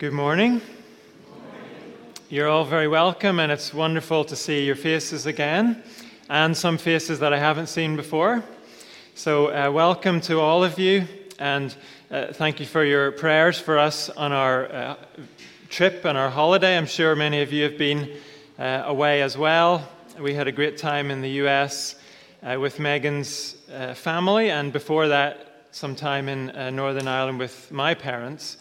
Good morning. You're all very welcome, and it's wonderful to see your faces again, and some faces that I haven't seen before. So, uh, welcome to all of you, and uh, thank you for your prayers for us on our uh, trip and our holiday. I'm sure many of you have been uh, away as well. We had a great time in the US uh, with Megan's uh, family, and before that, some time in Northern Ireland with my parents.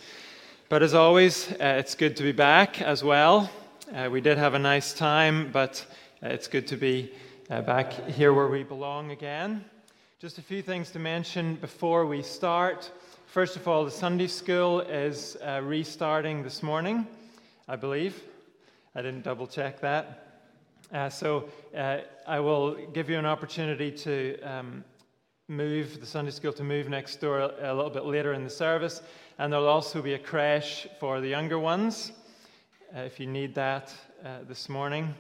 But as always, uh, it's good to be back as well. Uh, we did have a nice time, but uh, it's good to be uh, back here where we belong again. Just a few things to mention before we start. First of all, the Sunday school is uh, restarting this morning, I believe. I didn't double check that. Uh, so uh, I will give you an opportunity to um, move the Sunday school to move next door a, a little bit later in the service. And there'll also be a creche for the younger ones uh, if you need that uh, this morning.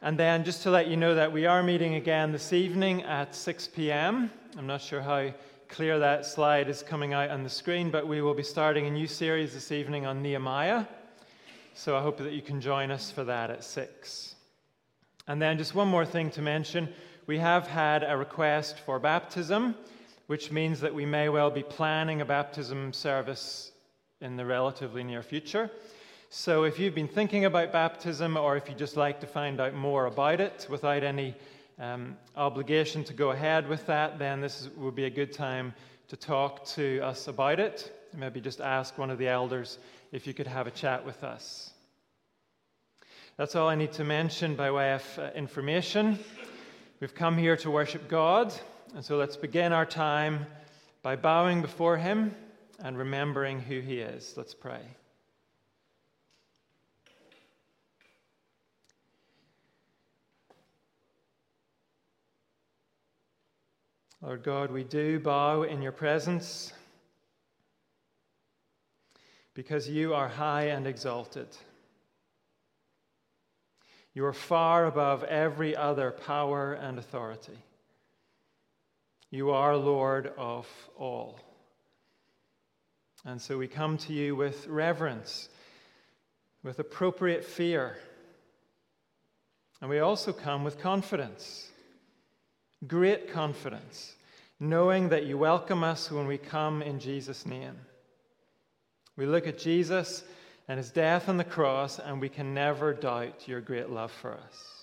And then just to let you know that we are meeting again this evening at 6 p.m. I'm not sure how clear that slide is coming out on the screen, but we will be starting a new series this evening on Nehemiah. So I hope that you can join us for that at 6. And then just one more thing to mention. We have had a request for baptism, which means that we may well be planning a baptism service in the relatively near future. So if you've been thinking about baptism, or if you just like to find out more about it without any um, obligation to go ahead with that, then this is, would be a good time to talk to us about it. Maybe just ask one of the elders if you could have a chat with us. That's all I need to mention by way of uh, information. We've come here to worship God, and so let's begin our time by bowing before Him and remembering who He is. Let's pray. Lord God, we do bow in your presence because you are high and exalted. You are far above every other power and authority. You are Lord of all. And so we come to you with reverence, with appropriate fear. And we also come with confidence, great confidence, knowing that you welcome us when we come in Jesus' name. We look at Jesus and his death on the cross, and we can never doubt your great love for us.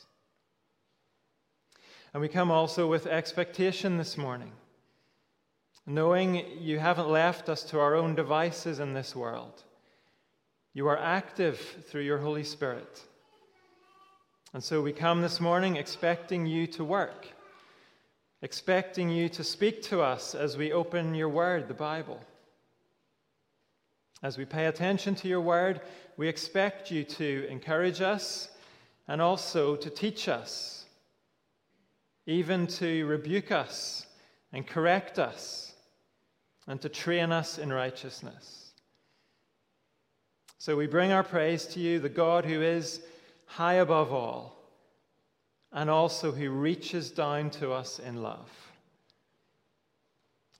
And we come also with expectation this morning, knowing you haven't left us to our own devices in this world. You are active through your Holy Spirit. And so we come this morning expecting you to work, expecting you to speak to us as we open your word, the Bible. As we pay attention to your word, we expect you to encourage us and also to teach us, even to rebuke us and correct us, and to train us in righteousness. So we bring our praise to you, the God who is high above all, and also who reaches down to us in love.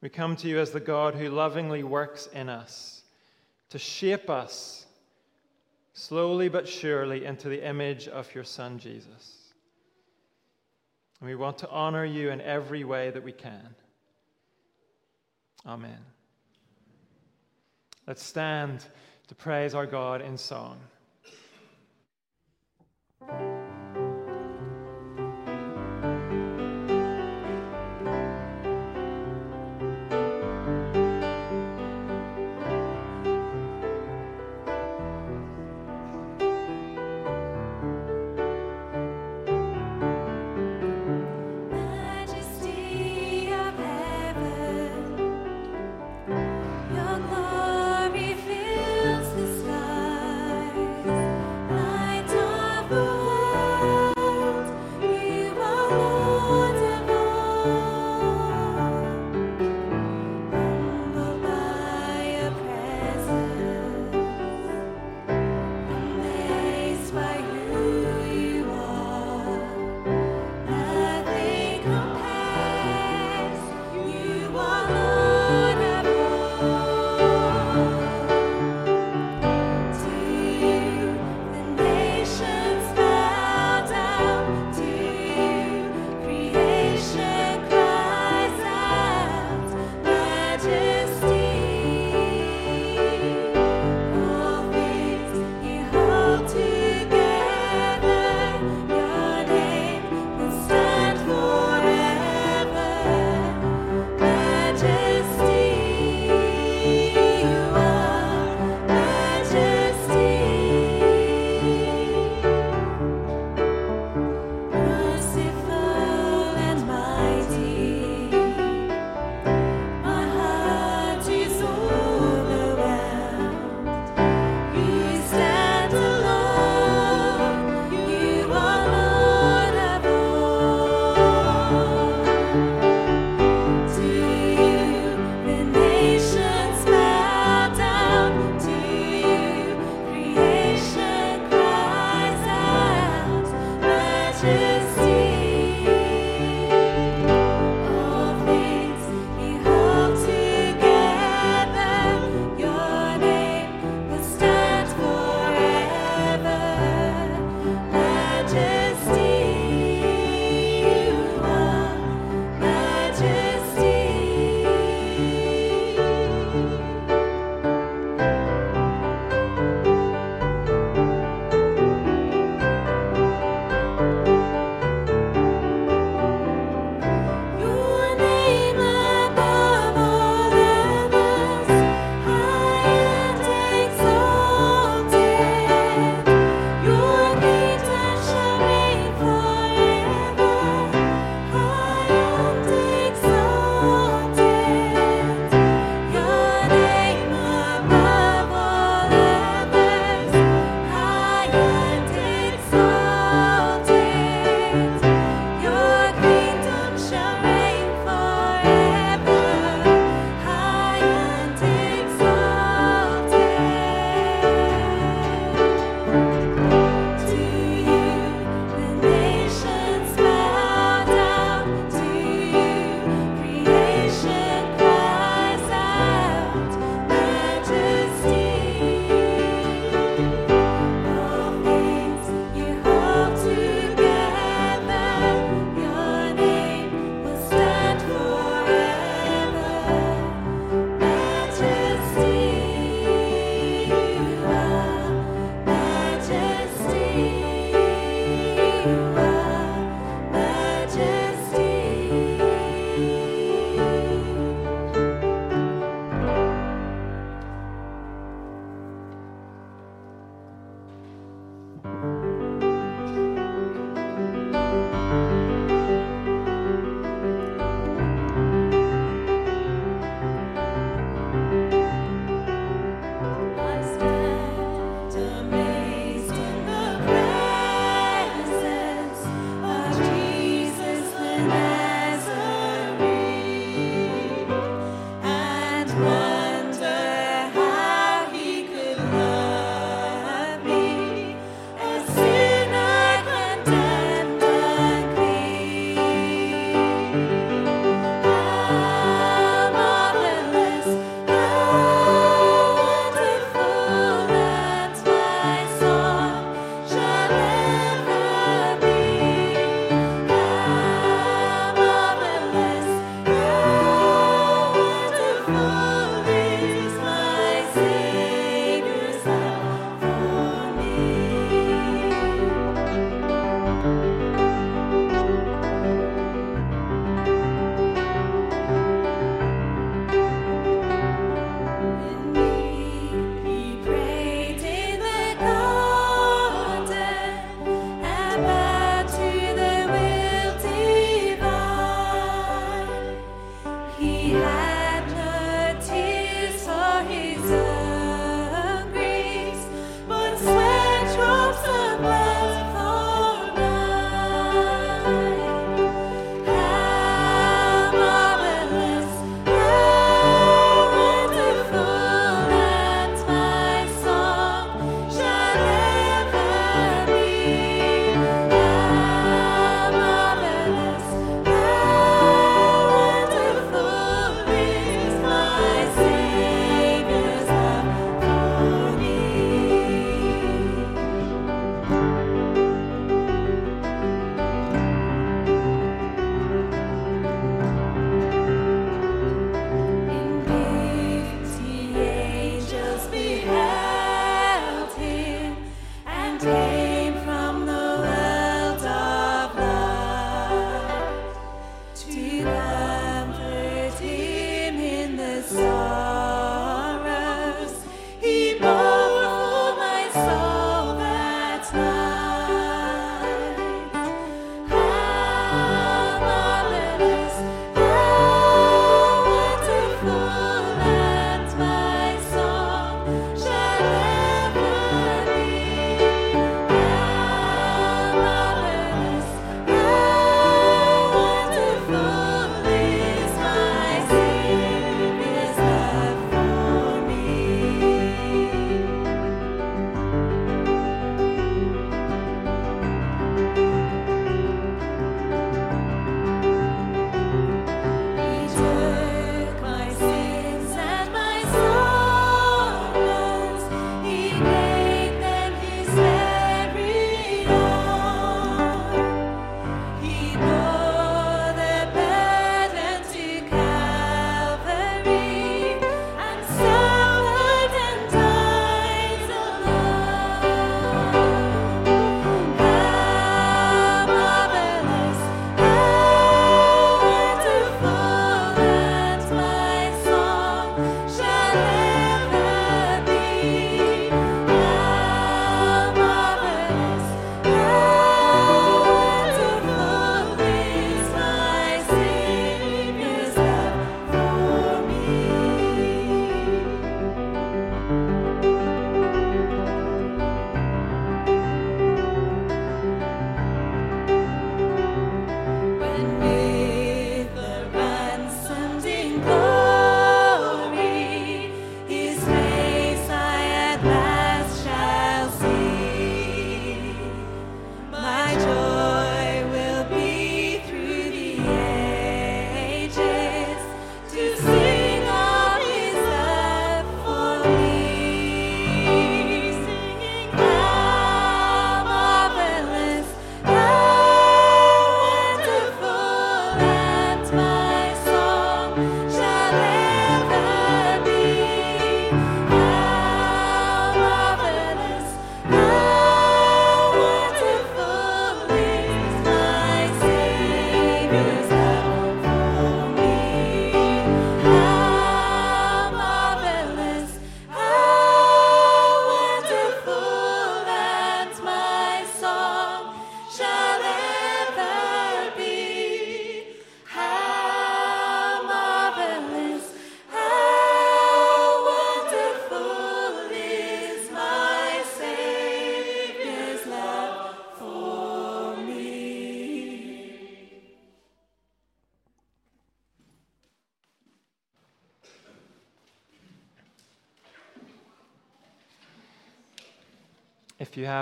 We come to you as the God who lovingly works in us to shape us slowly but surely into the image of your Son, Jesus. And we want to honor you in every way that we can. Amen. Let's stand to praise our God in song.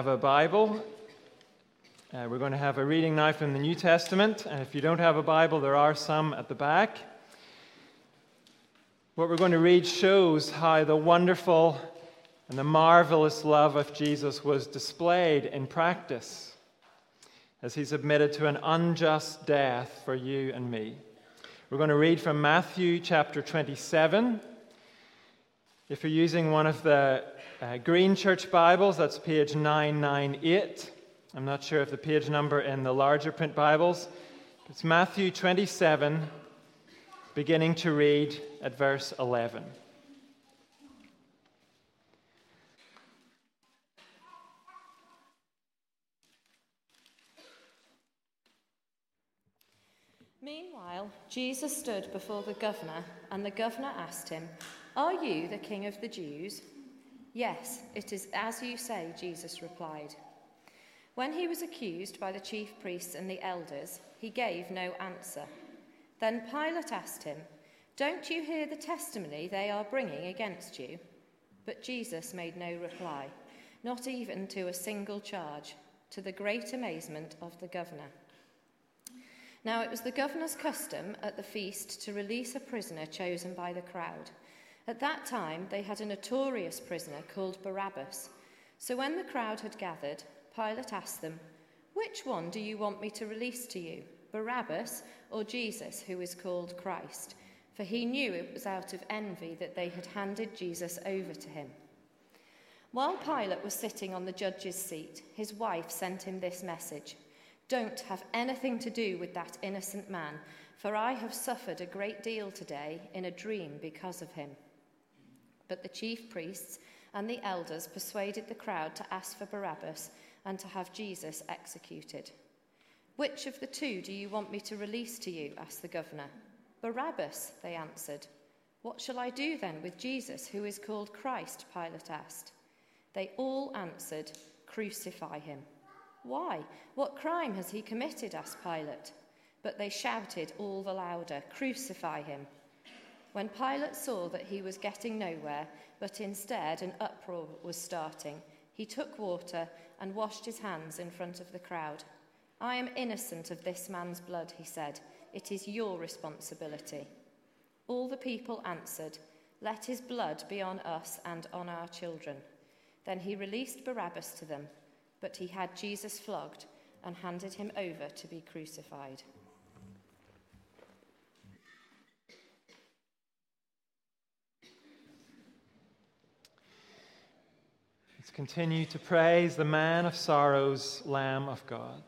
Have a Bible, uh, we're going to have a reading now from the New Testament. And if you don't have a Bible, there are some at the back. What we're going to read shows how the wonderful and the marvelous love of Jesus was displayed in practice as he submitted to an unjust death for you and me. We're going to read from Matthew chapter 27. If you're using one of the uh, Green Church Bibles, that's page 998. I'm not sure if the page number in the larger print Bibles. It's Matthew 27, beginning to read at verse 11. Meanwhile, Jesus stood before the governor, and the governor asked him, Are you the king of the Jews? Yes, it is as you say, Jesus replied. When he was accused by the chief priests and the elders, he gave no answer. Then Pilate asked him, Don't you hear the testimony they are bringing against you? But Jesus made no reply, not even to a single charge, to the great amazement of the governor. Now it was the governor's custom at the feast to release a prisoner chosen by the crowd. At that time, they had a notorious prisoner called Barabbas. So when the crowd had gathered, Pilate asked them, Which one do you want me to release to you, Barabbas or Jesus, who is called Christ? For he knew it was out of envy that they had handed Jesus over to him. While Pilate was sitting on the judge's seat, his wife sent him this message don't have anything to do with that innocent man, for I have suffered a great deal today in a dream because of him. But the chief priests and the elders persuaded the crowd to ask for Barabbas and to have Jesus executed. Which of the two do you want me to release to you? asked the governor. Barabbas, they answered. What shall I do then with Jesus, who is called Christ? Pilate asked. They all answered, Crucify him. Why? What crime has he committed? asked Pilate. But they shouted all the louder, Crucify him. When Pilate saw that he was getting nowhere, but instead an uproar was starting, he took water and washed his hands in front of the crowd. I am innocent of this man's blood, he said. It is your responsibility. All the people answered, Let his blood be on us and on our children. Then he released Barabbas to them but he had Jesus flogged and handed him over to be crucified. Let's continue to praise the man of sorrows, Lamb of God.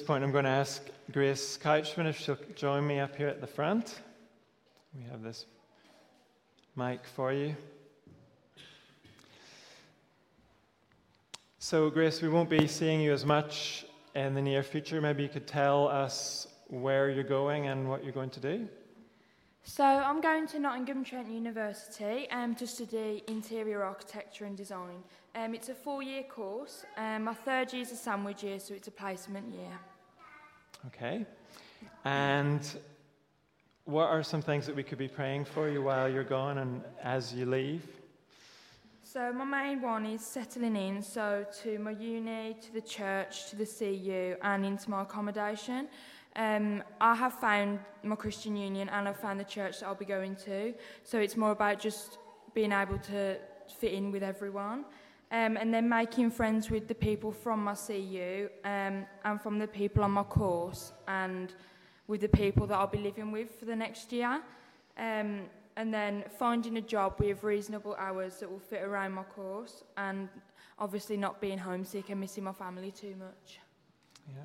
This point, I'm going to ask Grace Couchman if she'll join me up here at the front. We have this mic for you. So, Grace, we won't be seeing you as much in the near future. Maybe you could tell us where you're going and what you're going to do. So I'm going to Nottingham Trent University um, to study interior architecture and design. Um, it's a four-year course. Um, my third year is a sandwich year, so it's a placement year. Okay. And what are some things that we could be praying for you while you're gone and as you leave? So my main one is settling in, so to my uni, to the church, to the CU, and into my accommodation. Um, I have found my Christian union and I've found the church that I'll be going to. So it's more about just being able to fit in with everyone. Um, and then making friends with the people from my CU um, and from the people on my course and with the people that I'll be living with for the next year. Um, and then finding a job with reasonable hours that will fit around my course and obviously not being homesick and missing my family too much. Yeah.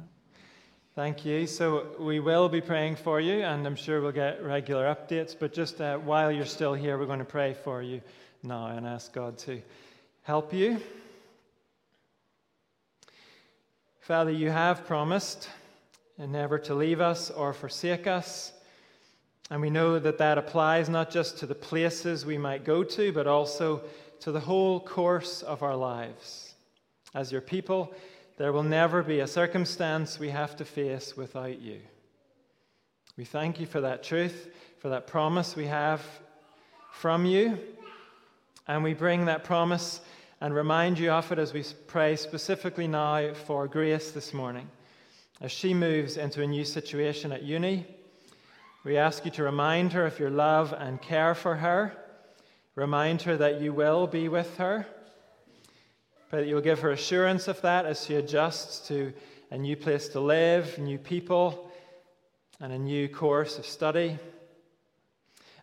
Thank you. So, we will be praying for you, and I'm sure we'll get regular updates. But just uh, while you're still here, we're going to pray for you now and ask God to help you. Father, you have promised never to leave us or forsake us. And we know that that applies not just to the places we might go to, but also to the whole course of our lives. As your people, there will never be a circumstance we have to face without you. We thank you for that truth, for that promise we have from you. And we bring that promise and remind you of it as we pray specifically now for Grace this morning. As she moves into a new situation at uni, we ask you to remind her of your love and care for her. Remind her that you will be with her Pray that you'll give her assurance of that as she adjusts to a new place to live, new people, and a new course of study.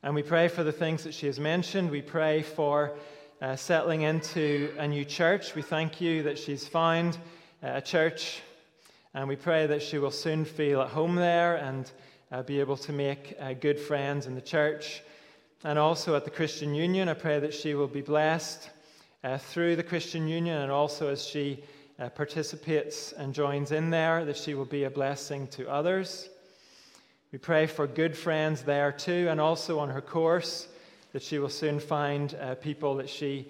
And we pray for the things that she has mentioned. We pray for uh, settling into a new church. We thank you that she's found uh, a church, and we pray that she will soon feel at home there and uh, be able to make uh, good friends in the church. And also at the Christian Union, I pray that she will be blessed uh, through the Christian Union and also as she uh, participates and joins in there, that she will be a blessing to others. We pray for good friends there too, and also on her course, that she will soon find uh, people that she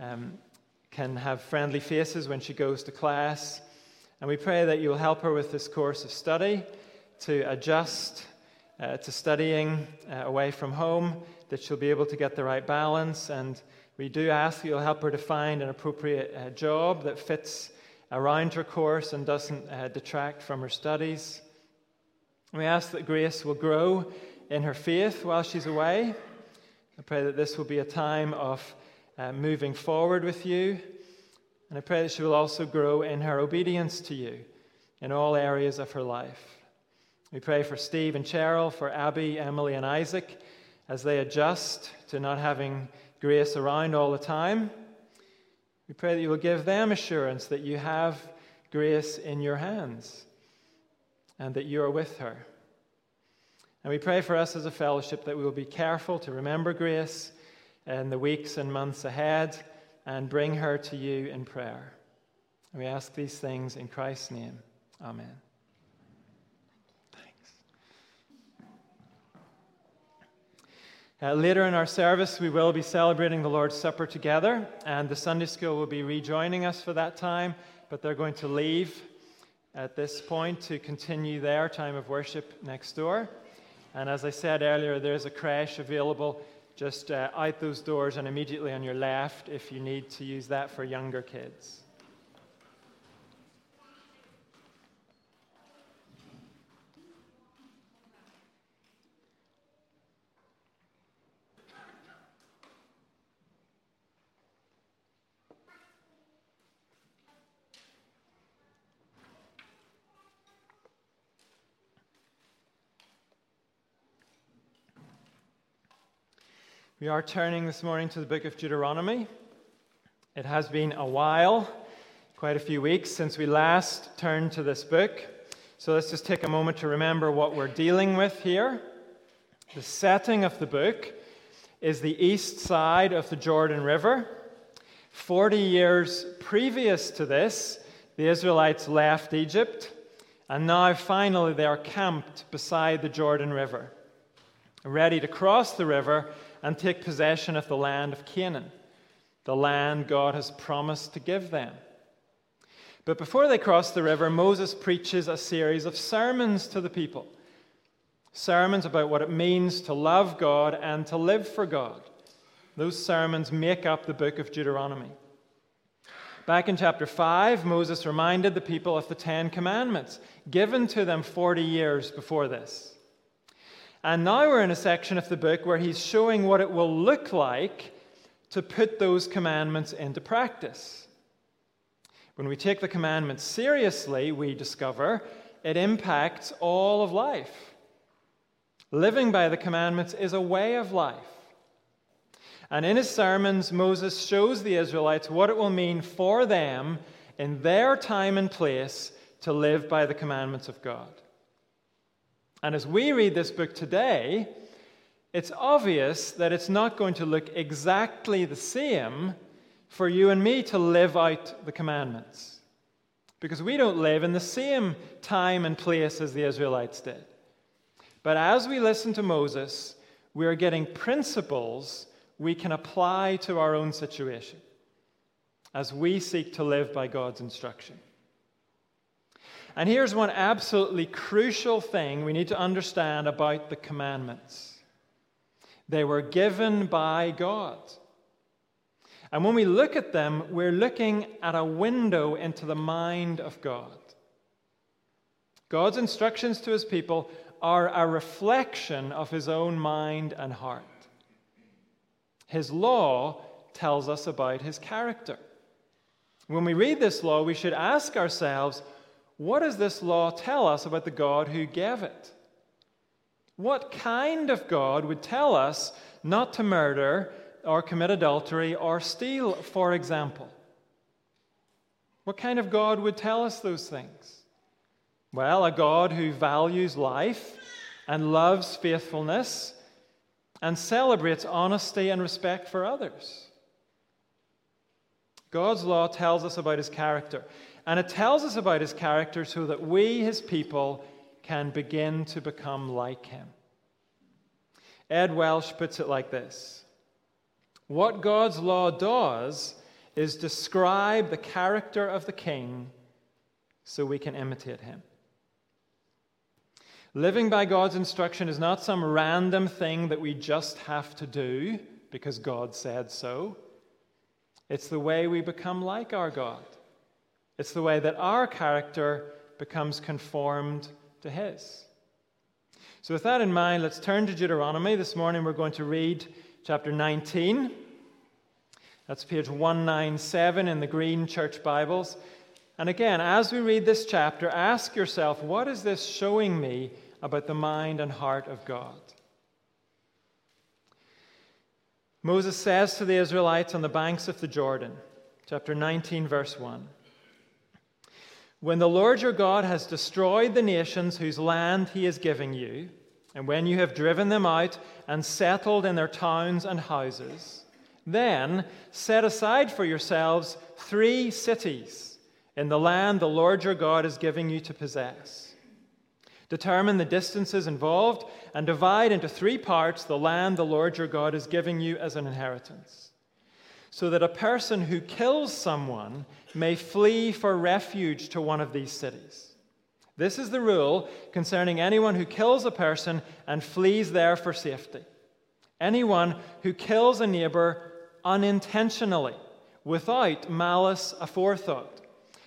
um, can have friendly faces when she goes to class. And we pray that you will help her with this course of study to adjust uh, to studying uh, away from home, that she'll be able to get the right balance and we do ask you'll help her to find an appropriate uh, job that fits around her course and doesn't uh, detract from her studies. We ask that Grace will grow in her faith while she's away. I pray that this will be a time of uh, moving forward with you. And I pray that she will also grow in her obedience to you in all areas of her life. We pray for Steve and Cheryl, for Abby, Emily, and Isaac as they adjust to not having grace around all the time. We pray that you will give them assurance that you have grace in your hands and that you are with her. And we pray for us as a fellowship that we will be careful to remember grace in the weeks and months ahead and bring her to you in prayer. And we ask these things in Christ's name. Amen. Uh, later in our service, we will be celebrating the Lord's Supper together, and the Sunday school will be rejoining us for that time, but they're going to leave at this point to continue their time of worship next door. And as I said earlier, there's a creche available just uh, out those doors and immediately on your left if you need to use that for younger kids. We are turning this morning to the book of Deuteronomy. It has been a while, quite a few weeks, since we last turned to this book. So let's just take a moment to remember what we're dealing with here. The setting of the book is the east side of the Jordan River. 40 years previous to this, the Israelites left Egypt, and now finally they are camped beside the Jordan River, ready to cross the river and take possession of the land of Canaan, the land God has promised to give them. But before they cross the river, Moses preaches a series of sermons to the people sermons about what it means to love God and to live for God. Those sermons make up the book of Deuteronomy. Back in chapter 5, Moses reminded the people of the Ten Commandments given to them 40 years before this. And now we're in a section of the book where he's showing what it will look like to put those commandments into practice. When we take the commandments seriously, we discover it impacts all of life. Living by the commandments is a way of life. And in his sermons, Moses shows the Israelites what it will mean for them in their time and place to live by the commandments of God. And as we read this book today, it's obvious that it's not going to look exactly the same for you and me to live out the commandments. Because we don't live in the same time and place as the Israelites did. But as we listen to Moses, we are getting principles we can apply to our own situation as we seek to live by God's instruction. And here's one absolutely crucial thing we need to understand about the commandments they were given by God. And when we look at them, we're looking at a window into the mind of God. God's instructions to his people are a reflection of his own mind and heart. His law tells us about his character. When we read this law, we should ask ourselves what does this law tell us about the God who gave it? What kind of God would tell us not to murder or commit adultery or steal, for example? What kind of God would tell us those things? Well, a God who values life and loves faithfulness and celebrates honesty and respect for others. God's law tells us about his character, and it tells us about his character so that we, his people, can begin to become like him. Ed Welch puts it like this What God's law does is describe the character of the king so we can imitate him. Living by God's instruction is not some random thing that we just have to do because God said so. It's the way we become like our God. It's the way that our character becomes conformed to His. So, with that in mind, let's turn to Deuteronomy. This morning we're going to read chapter 19. That's page 197 in the Green Church Bibles. And again, as we read this chapter, ask yourself, what is this showing me about the mind and heart of God. Moses says to the Israelites on the banks of the Jordan, chapter 19, verse 1 When the Lord your God has destroyed the nations whose land he is giving you, and when you have driven them out and settled in their towns and houses, then set aside for yourselves three cities in the land the Lord your God is giving you to possess. Determine the distances involved and divide into three parts the land the Lord your God is giving you as an inheritance, so that a person who kills someone may flee for refuge to one of these cities. This is the rule concerning anyone who kills a person and flees there for safety. Anyone who kills a neighbor unintentionally, without malice aforethought.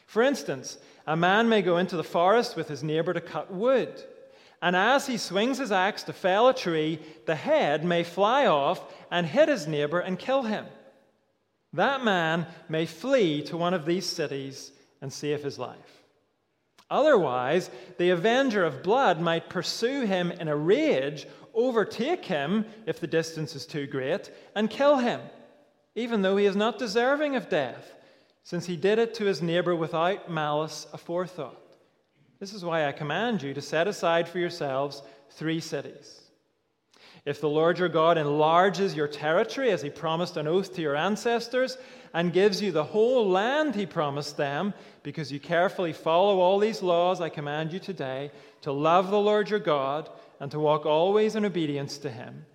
For instance, a man may go into the forest with his neighbor to cut wood. And as he swings his axe to fell a tree, the head may fly off and hit his neighbor and kill him. That man may flee to one of these cities and save his life. Otherwise, the avenger of blood might pursue him in a rage, overtake him if the distance is too great, and kill him, even though he is not deserving of death since he did it to his neighbor without malice aforethought. This is why I command you to set aside for yourselves three cities. If the Lord your God enlarges your territory as he promised an oath to your ancestors and gives you the whole land he promised them, because you carefully follow all these laws I command you today, to love the Lord your God and to walk always in obedience to him,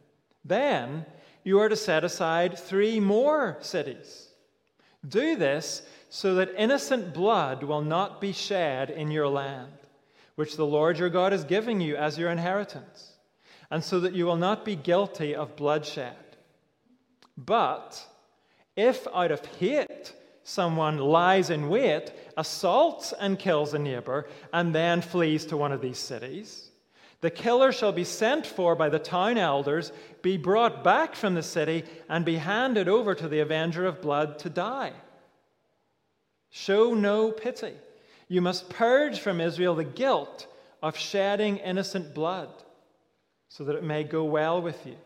then you are to set aside three more cities. Do this so that innocent blood will not be shed in your land, which the Lord your God is giving you as your inheritance, and so that you will not be guilty of bloodshed. But if out of hate someone lies in wait, assaults and kills a neighbor, and then flees to one of these cities, the killer shall be sent for by the town elders, be brought back from the city, and be handed over to the avenger of blood to die. Show no pity. You must purge from Israel the guilt of shedding innocent blood, so that it may go well with you.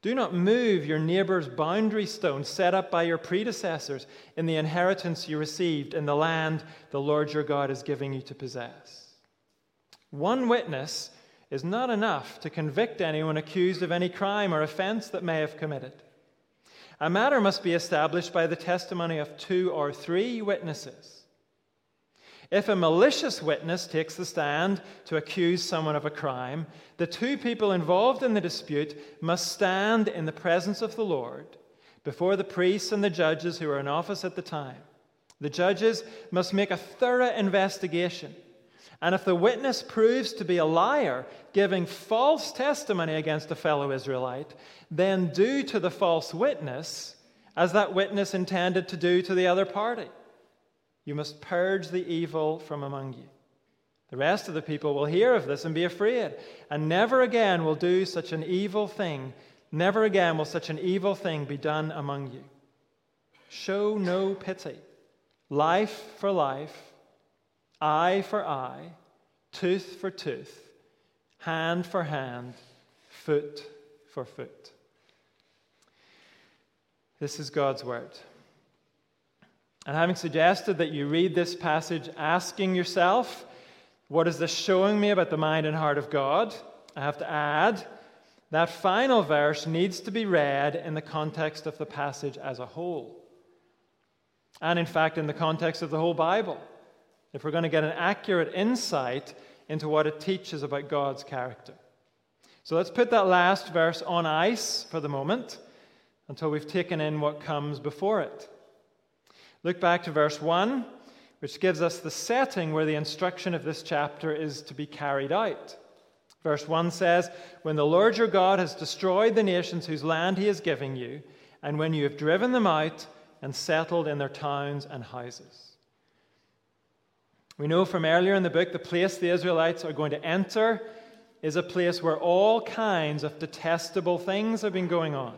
Do not move your neighbor's boundary stone set up by your predecessors in the inheritance you received in the land the Lord your God is giving you to possess. One witness is not enough to convict anyone accused of any crime or offense that may have committed. A matter must be established by the testimony of two or three witnesses. If a malicious witness takes the stand to accuse someone of a crime, the two people involved in the dispute must stand in the presence of the Lord before the priests and the judges who are in office at the time. The judges must make a thorough investigation. And if the witness proves to be a liar, giving false testimony against a fellow Israelite, then do to the false witness as that witness intended to do to the other party. You must purge the evil from among you. The rest of the people will hear of this and be afraid, and never again will do such an evil thing. Never again will such an evil thing be done among you. Show no pity. Life for life, eye for eye, tooth for tooth, hand for hand, foot for foot. This is God's word. And having suggested that you read this passage asking yourself, what is this showing me about the mind and heart of God? I have to add, that final verse needs to be read in the context of the passage as a whole. And in fact, in the context of the whole Bible, if we're going to get an accurate insight into what it teaches about God's character. So let's put that last verse on ice for the moment until we've taken in what comes before it. Look back to verse 1, which gives us the setting where the instruction of this chapter is to be carried out. Verse 1 says, When the Lord your God has destroyed the nations whose land he is giving you, and when you have driven them out and settled in their towns and houses. We know from earlier in the book the place the Israelites are going to enter is a place where all kinds of detestable things have been going on.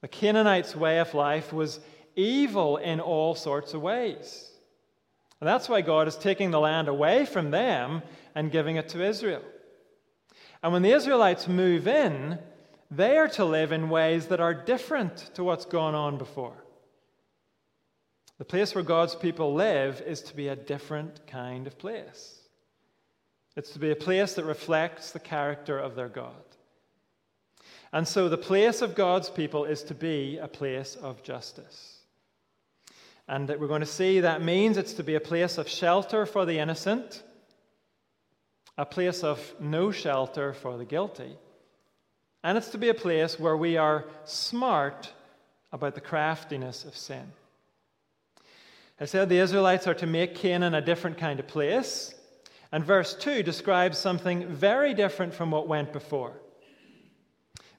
The Canaanites' way of life was evil in all sorts of ways. And that's why God is taking the land away from them and giving it to Israel. And when the Israelites move in, they are to live in ways that are different to what's gone on before. The place where God's people live is to be a different kind of place. It's to be a place that reflects the character of their God. And so the place of God's people is to be a place of justice. And that we're going to see that means it's to be a place of shelter for the innocent, a place of no shelter for the guilty, and it's to be a place where we are smart about the craftiness of sin. I said the Israelites are to make Canaan a different kind of place, and verse 2 describes something very different from what went before.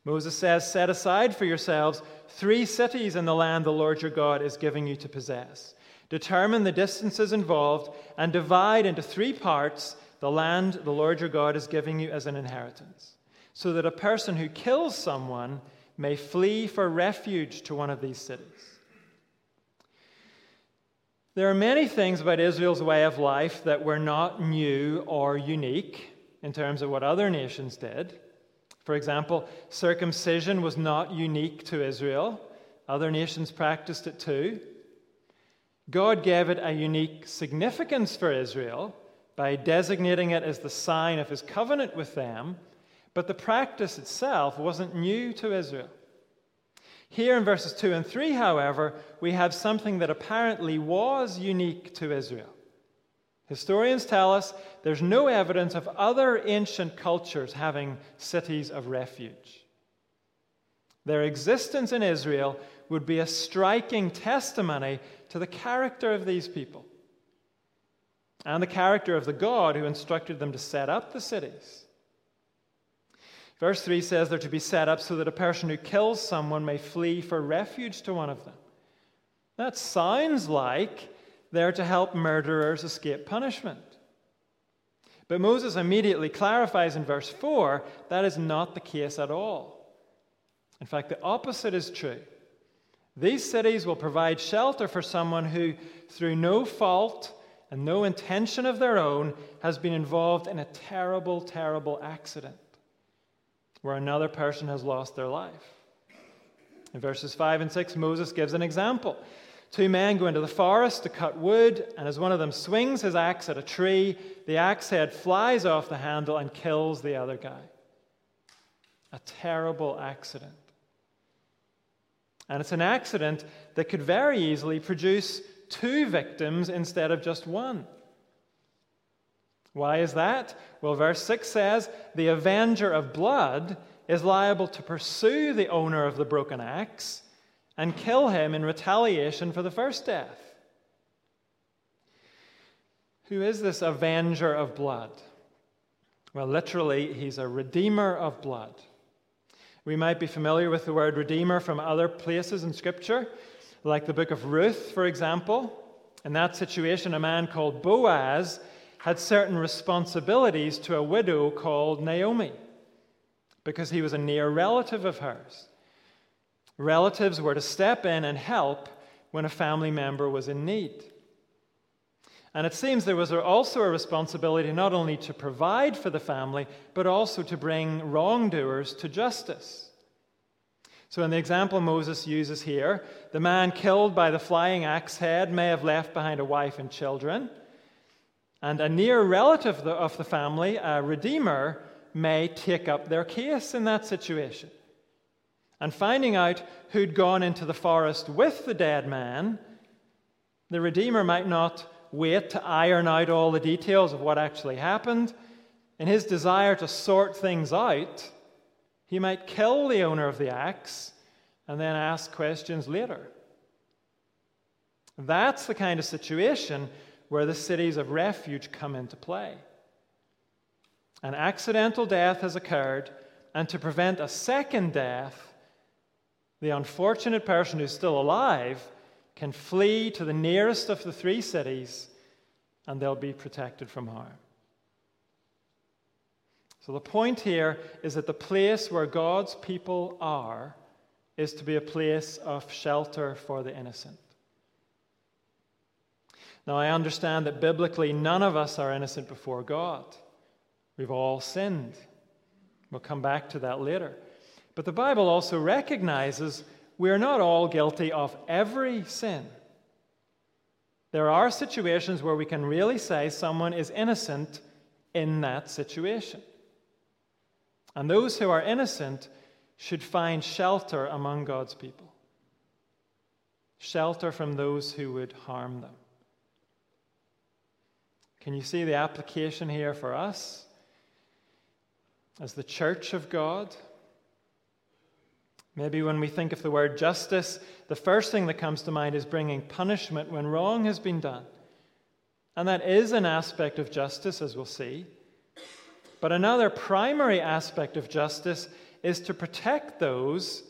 Moses says, Set aside for yourselves three cities in the land the Lord your God is giving you to possess. Determine the distances involved and divide into three parts the land the Lord your God is giving you as an inheritance, so that a person who kills someone may flee for refuge to one of these cities. There are many things about Israel's way of life that were not new or unique in terms of what other nations did. For example, circumcision was not unique to Israel, other nations practiced it too. God gave it a unique significance for Israel by designating it as the sign of his covenant with them, but the practice itself wasn't new to Israel. Here in verses 2 and 3, however, we have something that apparently was unique to Israel. Historians tell us there's no evidence of other ancient cultures having cities of refuge. Their existence in Israel would be a striking testimony to the character of these people and the character of the God who instructed them to set up the cities. Verse 3 says they're to be set up so that a person who kills someone may flee for refuge to one of them. That sounds like they're to help murderers escape punishment. But Moses immediately clarifies in verse 4 that is not the case at all. In fact, the opposite is true. These cities will provide shelter for someone who, through no fault and no intention of their own, has been involved in a terrible, terrible accident where another person has lost their life. In verses 5 and 6, Moses gives an example. Two men go into the forest to cut wood, and as one of them swings his axe at a tree, the axe head flies off the handle and kills the other guy. A terrible accident. And it's an accident that could very easily produce two victims instead of just one. Why is that? Well, verse 6 says the avenger of blood is liable to pursue the owner of the broken axe and kill him in retaliation for the first death. Who is this avenger of blood? Well, literally, he's a redeemer of blood. We might be familiar with the word redeemer from other places in Scripture, like the book of Ruth, for example. In that situation, a man called Boaz had certain responsibilities to a widow called Naomi because he was a near relative of hers. Relatives were to step in and help when a family member was in need. And it seems there was also a responsibility not only to provide for the family, but also to bring wrongdoers to justice. So, in the example Moses uses here, the man killed by the flying axe head may have left behind a wife and children. And a near relative of the family, a redeemer, may take up their case in that situation. And finding out who'd gone into the forest with the dead man, the redeemer might not wait to iron out all the details of what actually happened. In his desire to sort things out, he might kill the owner of the axe and then ask questions later. That's the kind of situation where the cities of refuge come into play. An accidental death has occurred, and to prevent a second death, the unfortunate person who's still alive can flee to the nearest of the three cities and they'll be protected from harm. So, the point here is that the place where God's people are is to be a place of shelter for the innocent. Now, I understand that biblically none of us are innocent before God. We've all sinned. We'll come back to that later. But the Bible also recognizes we're not all guilty of every sin. There are situations where we can really say someone is innocent in that situation. And those who are innocent should find shelter among God's people, shelter from those who would harm them. Can you see the application here for us as the church of God? Maybe when we think of the word justice, the first thing that comes to mind is bringing punishment when wrong has been done. And that is an aspect of justice, as we'll see. But another primary aspect of justice is to protect those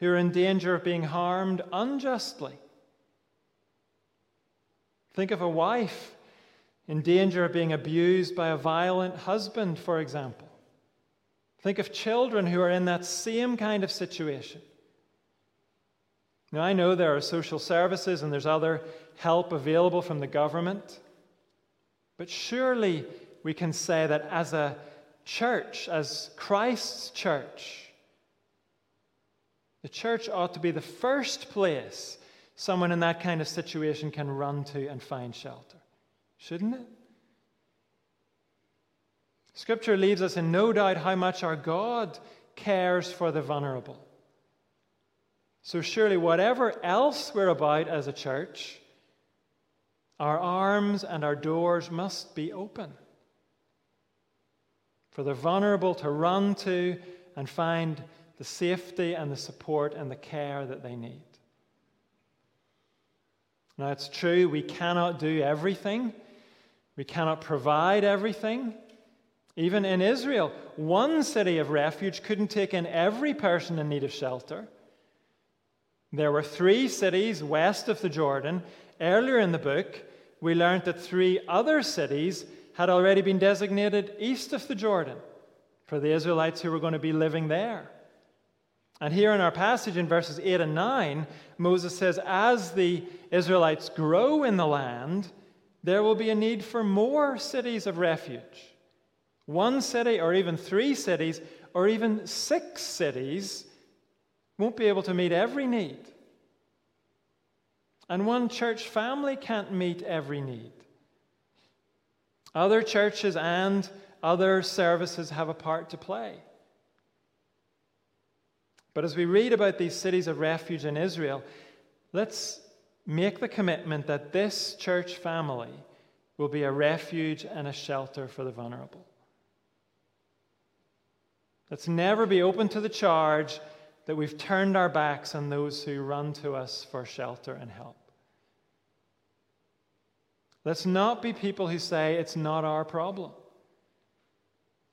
who are in danger of being harmed unjustly. Think of a wife in danger of being abused by a violent husband, for example. Think of children who are in that same kind of situation. Now, I know there are social services and there's other help available from the government, but surely we can say that as a church, as Christ's church, the church ought to be the first place someone in that kind of situation can run to and find shelter. Shouldn't it? Scripture leaves us in no doubt how much our God cares for the vulnerable. So, surely, whatever else we're about as a church, our arms and our doors must be open for the vulnerable to run to and find the safety and the support and the care that they need. Now, it's true, we cannot do everything, we cannot provide everything. Even in Israel, one city of refuge couldn't take in every person in need of shelter. There were three cities west of the Jordan. Earlier in the book, we learned that three other cities had already been designated east of the Jordan for the Israelites who were going to be living there. And here in our passage in verses 8 and 9, Moses says, As the Israelites grow in the land, there will be a need for more cities of refuge. One city, or even three cities, or even six cities won't be able to meet every need. And one church family can't meet every need. Other churches and other services have a part to play. But as we read about these cities of refuge in Israel, let's make the commitment that this church family will be a refuge and a shelter for the vulnerable. Let's never be open to the charge that we've turned our backs on those who run to us for shelter and help. Let's not be people who say it's not our problem.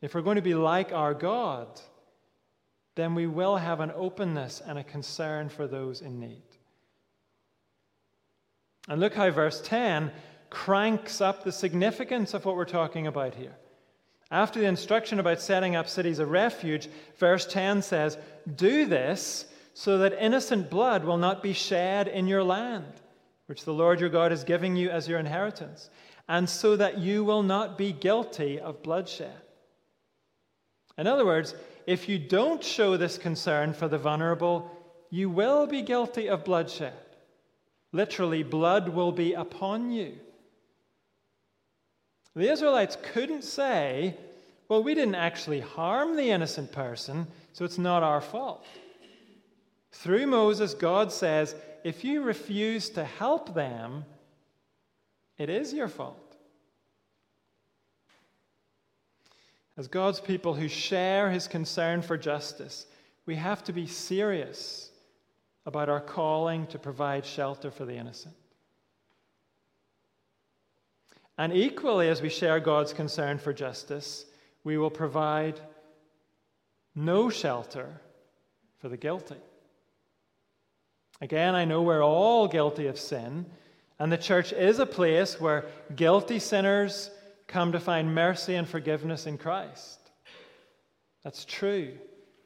If we're going to be like our God, then we will have an openness and a concern for those in need. And look how verse 10 cranks up the significance of what we're talking about here. After the instruction about setting up cities of refuge, verse 10 says, Do this so that innocent blood will not be shed in your land which the Lord your God is giving you as your inheritance, and so that you will not be guilty of bloodshed. In other words, if you don't show this concern for the vulnerable, you will be guilty of bloodshed. Literally, blood will be upon you. The Israelites couldn't say, well, we didn't actually harm the innocent person, so it's not our fault. Through Moses, God says, if you refuse to help them, it is your fault. As God's people who share his concern for justice, we have to be serious about our calling to provide shelter for the innocent. And equally, as we share God's concern for justice, we will provide no shelter for the guilty. Again, I know we're all guilty of sin, and the church is a place where guilty sinners come to find mercy and forgiveness in Christ. That's true,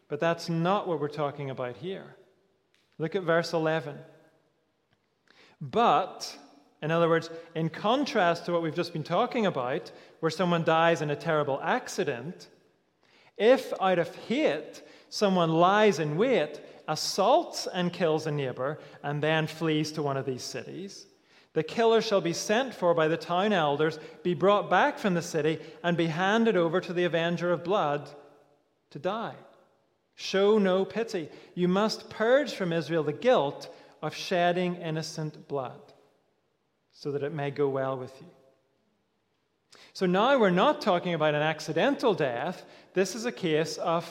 but that's not what we're talking about here. Look at verse 11. But, in other words, in contrast to what we've just been talking about, where someone dies in a terrible accident, if out of hate someone lies in wait assaults and kills a neighbor, and then flees to one of these cities. The killer shall be sent for by the town elders, be brought back from the city, and be handed over to the avenger of blood to die. Show no pity. You must purge from Israel the guilt of shedding innocent blood, so that it may go well with you. So now we're not talking about an accidental death. This is a case of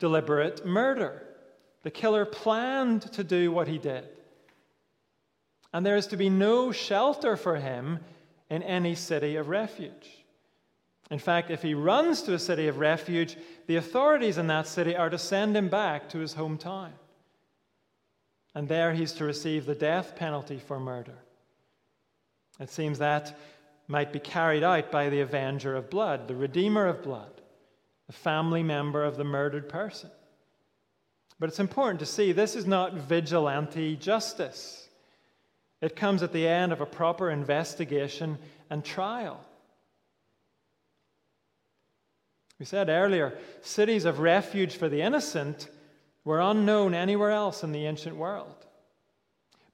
deliberate murder. The killer planned to do what he did. And there is to be no shelter for him in any city of refuge. In fact, if he runs to a city of refuge, the authorities in that city are to send him back to his hometown. And there he's to receive the death penalty for murder. It seems that might be carried out by the avenger of blood, the redeemer of blood, the family member of the murdered person. But it's important to see this is not vigilante justice. It comes at the end of a proper investigation and trial. We said earlier, cities of refuge for the innocent were unknown anywhere else in the ancient world.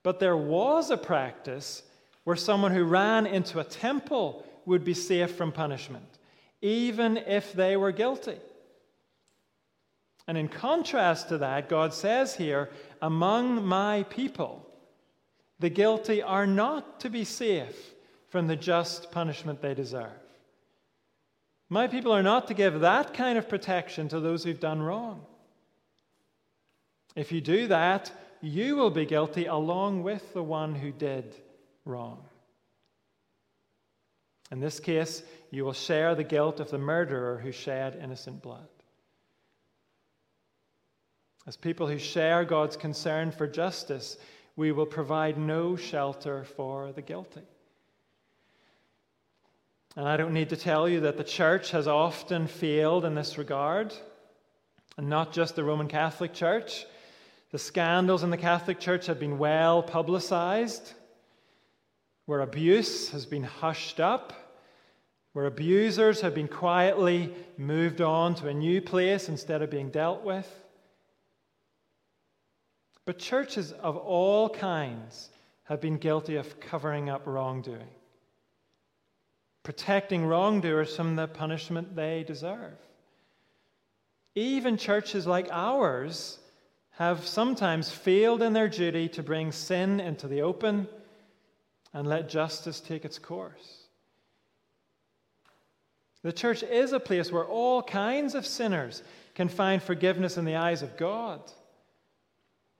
But there was a practice where someone who ran into a temple would be safe from punishment, even if they were guilty. And in contrast to that, God says here, Among my people, the guilty are not to be safe from the just punishment they deserve. My people are not to give that kind of protection to those who've done wrong. If you do that, you will be guilty along with the one who did wrong. In this case, you will share the guilt of the murderer who shed innocent blood. As people who share God's concern for justice, we will provide no shelter for the guilty. And I don't need to tell you that the church has often failed in this regard, and not just the Roman Catholic Church. The scandals in the Catholic Church have been well publicized, where abuse has been hushed up, where abusers have been quietly moved on to a new place instead of being dealt with. But churches of all kinds have been guilty of covering up wrongdoing, protecting wrongdoers from the punishment they deserve. Even churches like ours have sometimes failed in their duty to bring sin into the open and let justice take its course. The church is a place where all kinds of sinners can find forgiveness in the eyes of God.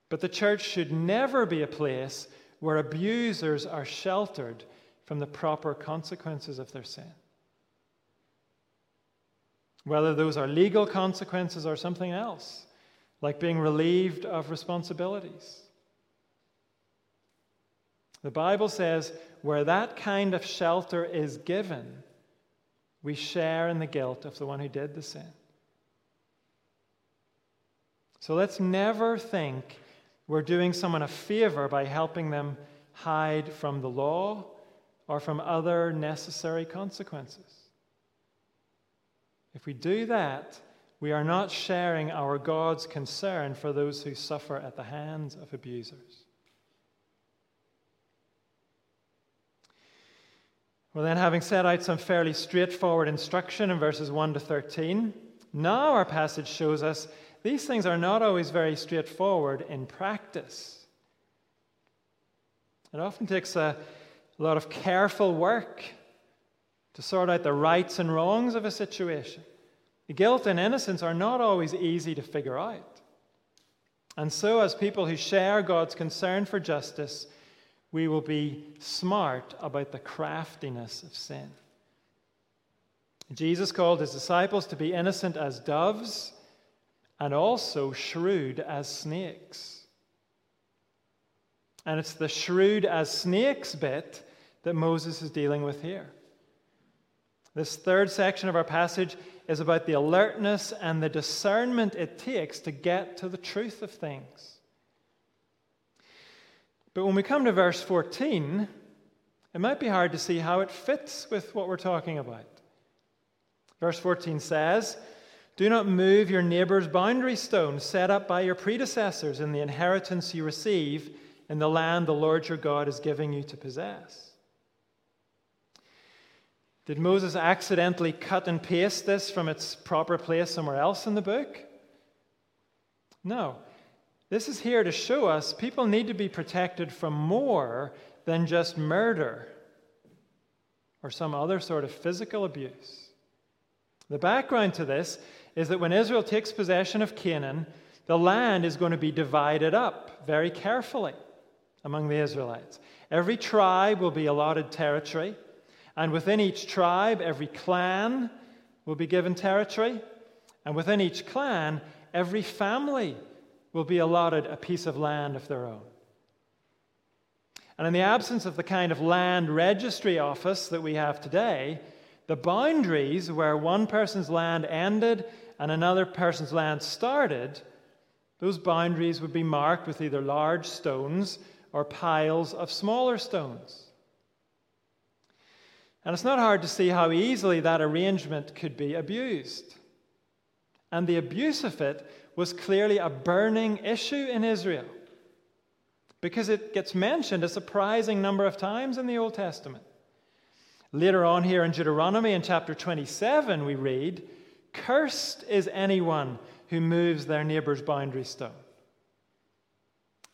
But the church should never be a place where abusers are sheltered from the proper consequences of their sin. Whether those are legal consequences or something else like being relieved of responsibilities. The Bible says where that kind of shelter is given, we share in the guilt of the one who did the sin. So let's never think we're doing someone a favor by helping them hide from the law or from other necessary consequences. If we do that, we are not sharing our God's concern for those who suffer at the hands of abusers. Well, then, having set out some fairly straightforward instruction in verses 1 to 13, now our passage shows us these things are not always very straightforward in practice. It often takes a, lot of careful work to sort out the rights and wrongs of a situation. Guilt and innocence are not always easy to figure out. And so, as people who share God's concern for justice, we will be smart about the craftiness of sin. Jesus called his disciples to be innocent as doves and also shrewd as snakes. And it's the shrewd as snakes bit that Moses is dealing with here. This third section of our passage is about the alertness and the discernment it takes to get to the truth of things. But when we come to verse 14, it might be hard to see how it fits with what we're talking about. Verse 14 says, Do not move your neighbor's boundary stone set up by your predecessors in the inheritance you receive in the land the Lord your God is giving you to possess. Did Moses accidentally cut and paste this from its proper place somewhere else in the book? No. This is here to show us people need to be protected from more than just murder or some other sort of physical abuse. The background to this is that when Israel takes possession of Canaan, the land is going to be divided up very carefully among the Israelites. Every tribe will be allotted territory. And within each tribe, every clan will be given territory. And within each clan, every family will be allotted a piece of land of their own. And in the absence of the kind of land registry office that we have today, the boundaries where one person's land ended and another person's land started, those boundaries would be marked with either large stones or piles of smaller stones. And it's not hard to see how easily that arrangement could be abused. And the abuse of it was clearly a burning issue in Israel. because it gets mentioned a surprising number of times in the Old Testament. Later on, here in Deuteronomy in chapter 27, we read, Cursed is anyone who moves their neighbor's boundary stone.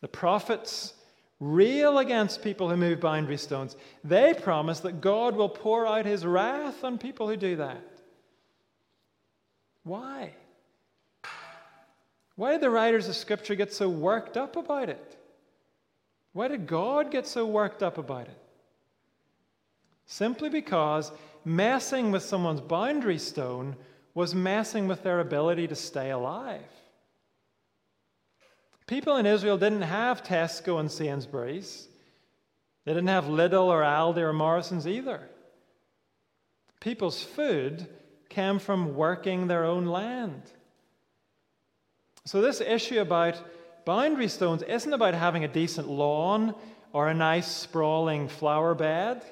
The prophets rail against people who move boundary stones. They promise that God will pour out his wrath on people who do that. Why? Why did the writers of Scripture get so worked up about it? Why did God get so worked up about it? Simply because messing with someone's boundary stone was messing with their ability to stay alive. People in Israel didn't have Tesco and Sainsbury's. They didn't have Lidl or Aldi or Morrison's either. People's food came from working their own land. So, this issue about boundary stones isn't about having a decent lawn or a nice sprawling flower bed.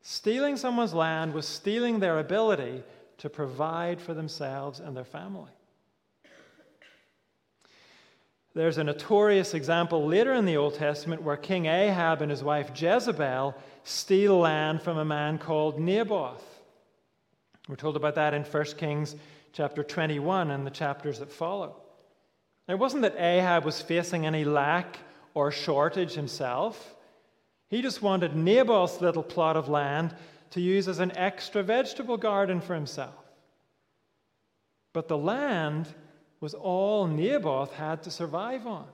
Stealing someone's land was stealing their ability to provide for themselves and their family. There's a notorious example later in the Old Testament where King Ahab and his wife Jezebel steal land from a man called Naboth. We're told about that in 1 Kings chapter 21 and the chapters that follow. It wasn't that Ahab was facing any lack or shortage himself. He just wanted Naboth's little plot of land to use as an extra vegetable garden for himself. But the land was all Naboth had to survive on.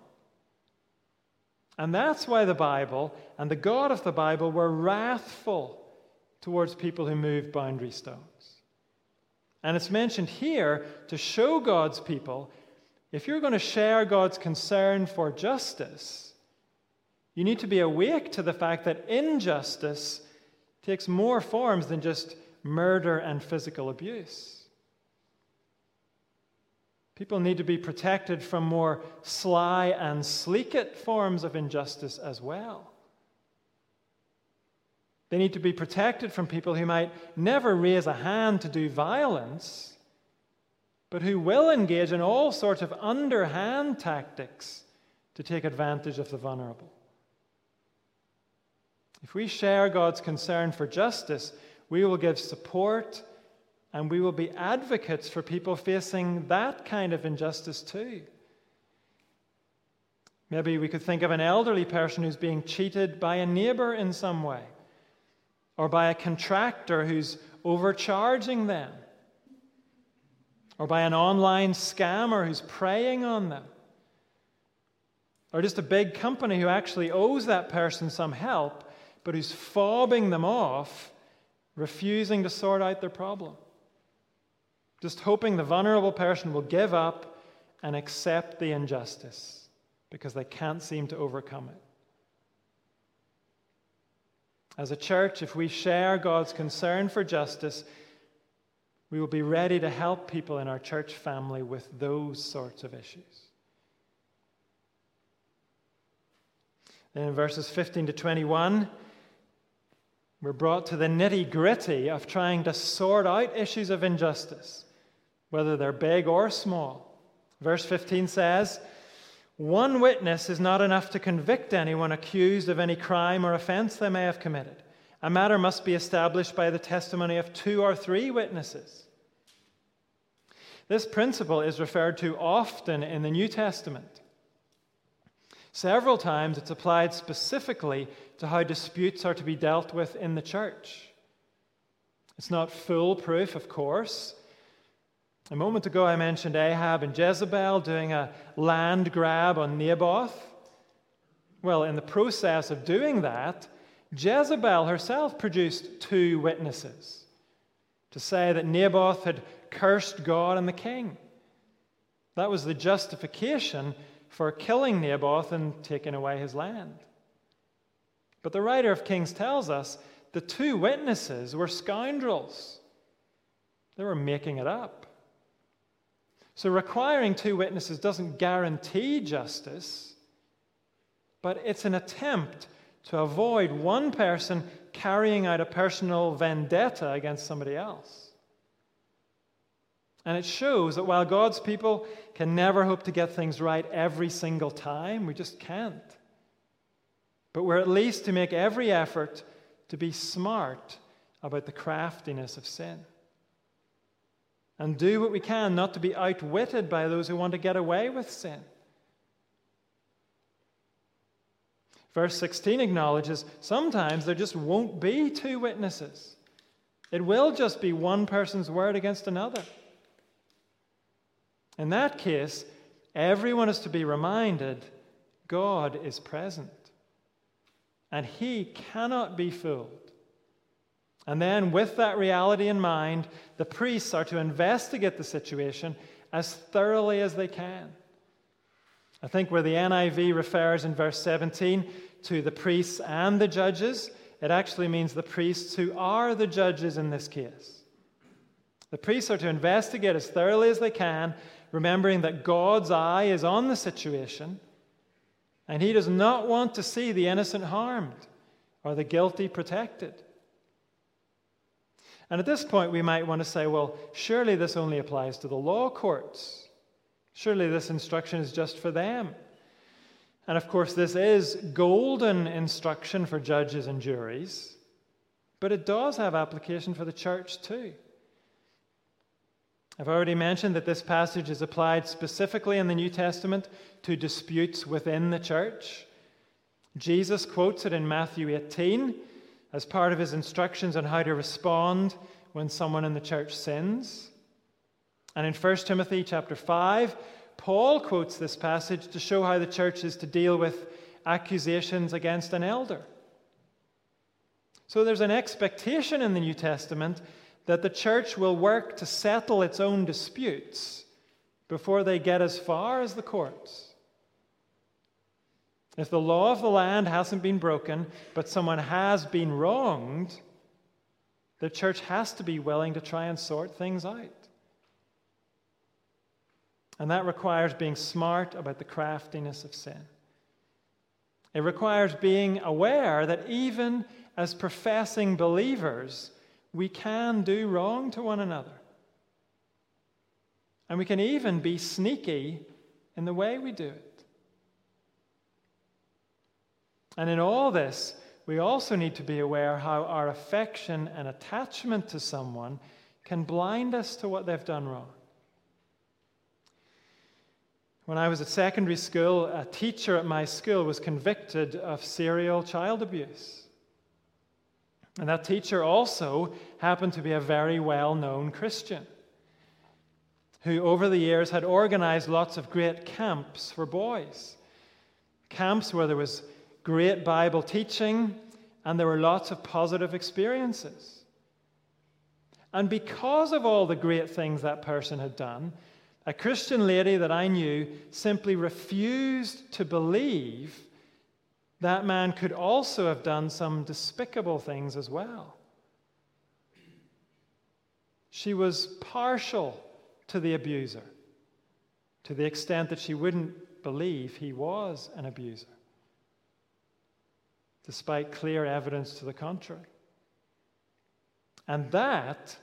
And that's why the Bible and the God of the Bible were wrathful towards people who moved boundary stones. And it's mentioned here to show God's people if you're going to share God's concern for justice, you need to be awake to the fact that injustice takes more forms than just murder and physical abuse. People need to be protected from more sly and sleek forms of injustice as well. They need to be protected from people who might never raise a hand to do violence, but who will engage in all sorts of underhand tactics to take advantage of the vulnerable. If we share God's concern for justice, we will give support and we will be advocates for people facing that kind of injustice too. Maybe we could think of an elderly person who's being cheated by a neighbor in some way, or by a contractor who's overcharging them, or by an online scammer who's preying on them, or just a big company who actually owes that person some help, but who's fobbing them off, refusing to sort out their problem just hoping the vulnerable person will give up and accept the injustice because they can't seem to overcome it. As a church, if we share God's concern for justice, we will be ready to help people in our church family with those sorts of issues. Then in verses 15 to 21, we're brought to the nitty gritty of trying to sort out issues of injustice whether they're big or small. Verse 15 says, One witness is not enough to convict anyone accused of any crime or offense they may have committed. A matter must be established by the testimony of two or three witnesses. This principle is referred to often in the New Testament. Several times it's applied specifically to how disputes are to be dealt with in the church. It's not foolproof, of course. A moment ago, I mentioned Ahab and Jezebel doing a land grab on Naboth. Well, in the process of doing that, Jezebel herself produced two witnesses to say that Naboth had cursed God and the king. That was the justification for killing Naboth and taking away his land. But the writer of Kings tells us the two witnesses were scoundrels. They were making it up. So, requiring two witnesses doesn't guarantee justice, but it's an attempt to avoid one person carrying out a personal vendetta against somebody else. And it shows that while God's people can never hope to get things right every single time, we just can't. But we're at least to make every effort to be smart about the craftiness of sin. And do what we can not to be outwitted by those who want to get away with sin. Verse 16 acknowledges sometimes there just won't be two witnesses. It will just be one person's word against another. In that case, everyone is to be reminded God is present and he cannot be fooled. And then, with that reality in mind, the priests are to investigate the situation as thoroughly as they can. I think where the NIV refers in verse 17 to the priests and the judges, it actually means the priests who are the judges in this case. The priests are to investigate as thoroughly as they can, remembering that God's eye is on the situation and he does not want to see the innocent harmed or the guilty protected. And at this point, we might want to say, well, surely this only applies to the law courts. Surely this instruction is just for them. And of course, this is golden instruction for judges and juries, but it does have application for the church too. I've already mentioned that this passage is applied specifically in the New Testament to disputes within the church. Jesus quotes it in Matthew 18 as part of his instructions on how to respond when someone in the church sins. And in 1 Timothy chapter 5, Paul quotes this passage to show how the church is to deal with accusations against an elder. So there's an expectation in the New Testament that the church will work to settle its own disputes before they get as far as the courts. If the law of the land hasn't been broken, but someone has been wronged, the church has to be willing to try and sort things out. And that requires being smart about the craftiness of sin. It requires being aware that even as professing believers, we can do wrong to one another. And we can even be sneaky in the way we do it. And in all this, we also need to be aware how our affection and attachment to someone can blind us to what they've done wrong. When I was at secondary school, a teacher at my school was convicted of serial child abuse. And that teacher also happened to be a very well known Christian who, over the years, had organized lots of great camps for boys. Camps where there was great Bible teaching and there were lots of positive experiences. And because of all the great things that person had done, a Christian lady that I knew simply refused to believe that man could also have done some despicable things as well. She was partial to the abuser to the extent that she wouldn't believe he was an abuser, despite clear evidence to the contrary. And that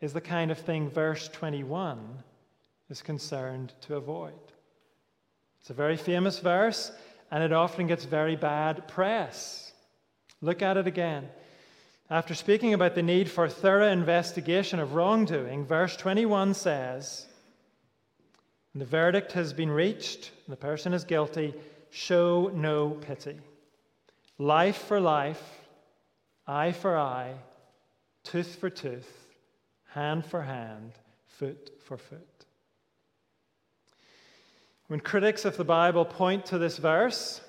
is the kind of thing verse 21 is concerned to avoid. It's a very famous verse and it often gets very bad press. Look at it again. After speaking about the need for thorough investigation of wrongdoing, verse 21 says, The verdict has been reached, the person is guilty, show no pity. Life for life, eye for eye, tooth for tooth, hand for hand, foot for foot. When critics of the Bible point to this verse,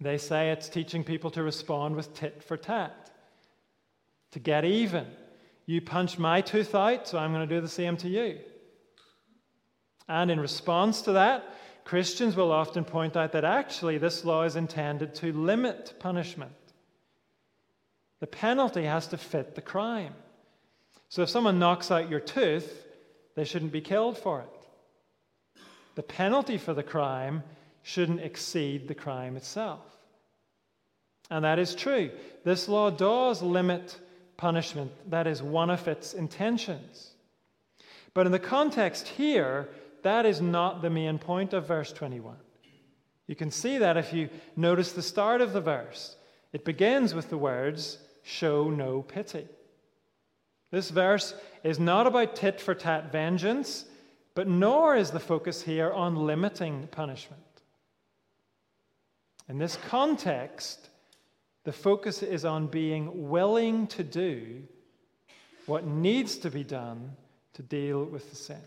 they say it's teaching people to respond with tit for tat, to get even. You punch my tooth out, so I'm going to do the same to you. And in response to that, Christians will often point out that actually this law is intended to limit punishment. The penalty has to fit the crime. So if someone knocks out your tooth, they shouldn't be killed for it the penalty for the crime shouldn't exceed the crime itself. And that is true. This law does limit punishment, that is one of its intentions. But in the context here, that is not the main point of verse 21. You can see that if you notice the start of the verse. It begins with the words, Show no pity. This verse is not about tit for tat vengeance, but nor is the focus here on limiting punishment. In this context, the focus is on being willing to do what needs to be done to deal with the sin.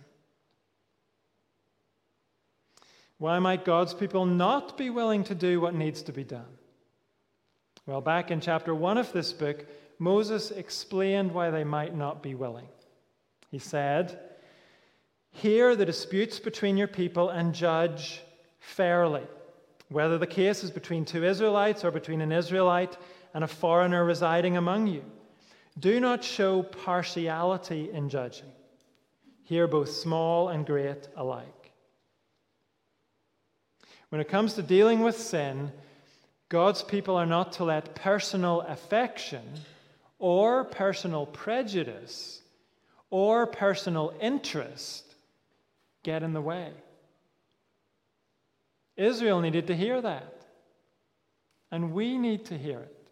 Why might God's people not be willing to do what needs to be done? Well, back in chapter 1 of this book, Moses explained why they might not be willing. He said, Hear the disputes between your people and judge fairly, whether the case is between two Israelites or between an Israelite and a foreigner residing among you. Do not show partiality in judging. Hear both small and great alike. When it comes to dealing with sin, God's people are not to let personal affection or personal prejudice or personal interest get in the way. Israel needed to hear that. And we need to hear it.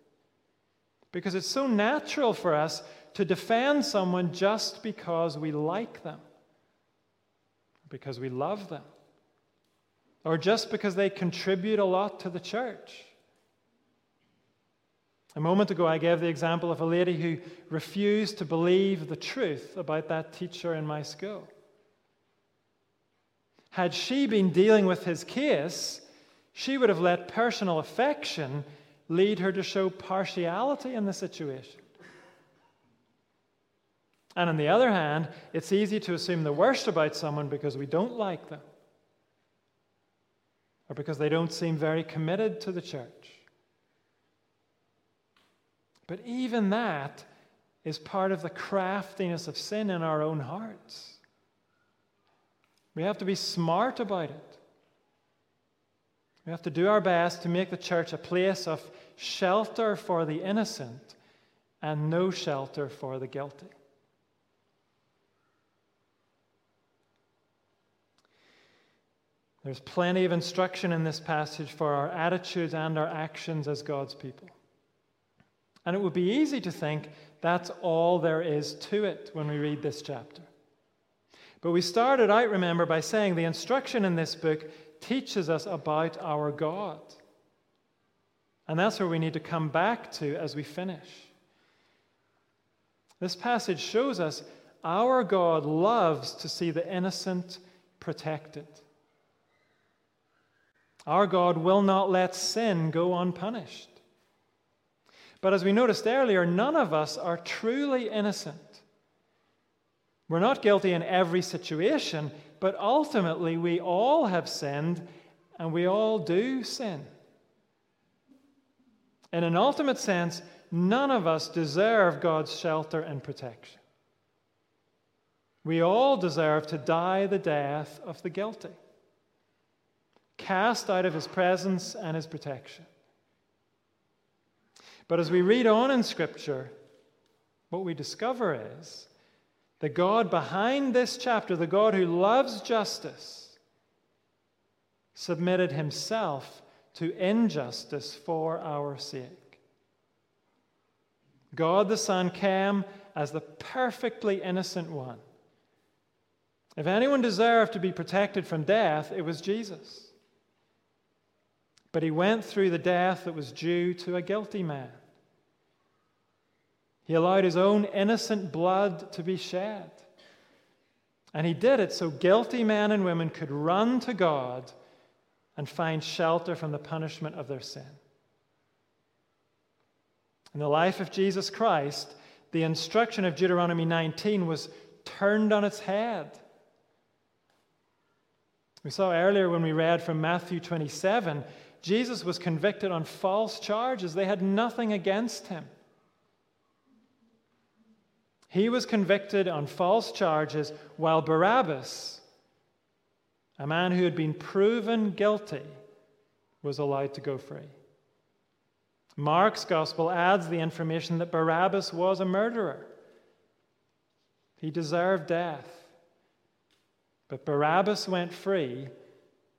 Because it's so natural for us to defend someone just because we like them, because we love them, or just because they contribute a lot to the church. A moment ago, I gave the example of a lady who refused to believe the truth about that teacher in my school. Had she been dealing with his case, she would have let personal affection lead her to show partiality in the situation. And on the other hand, it's easy to assume the worst about someone because we don't like them or because they don't seem very committed to the church. But even that is part of the craftiness of sin in our own hearts. We have to be smart about it. We have to do our best to make the church a place of shelter for the innocent and no shelter for the guilty. There's plenty of instruction in this passage for our attitudes and our actions as God's people. And it would be easy to think that's all there is to it when we read this chapter. But we started out, remember, by saying the instruction in this book teaches us about our God. And that's where we need to come back to as we finish. This passage shows us our God loves to see the innocent protected. Our God will not let sin go unpunished. But as we noticed earlier, none of us are truly innocent. We're not guilty in every situation, but ultimately we all have sinned and we all do sin. In an ultimate sense, none of us deserve God's shelter and protection. We all deserve to die the death of the guilty, cast out of his presence and his protection. But as we read on in Scripture, what we discover is the God behind this chapter, the God who loves justice, submitted himself to injustice for our sake. God the Son came as the perfectly innocent one. If anyone deserved to be protected from death, it was Jesus. But he went through the death that was due to a guilty man. He allowed his own innocent blood to be shed. And he did it so guilty men and women could run to God and find shelter from the punishment of their sin. In the life of Jesus Christ, the instruction of Deuteronomy 19 was turned on its head. We saw earlier when we read from Matthew 27, Jesus was convicted on false charges. They had nothing against him. He was convicted on false charges, while Barabbas, a man who had been proven guilty, was allowed to go free. Mark's gospel adds the information that Barabbas was a murderer. He deserved death. But Barabbas went free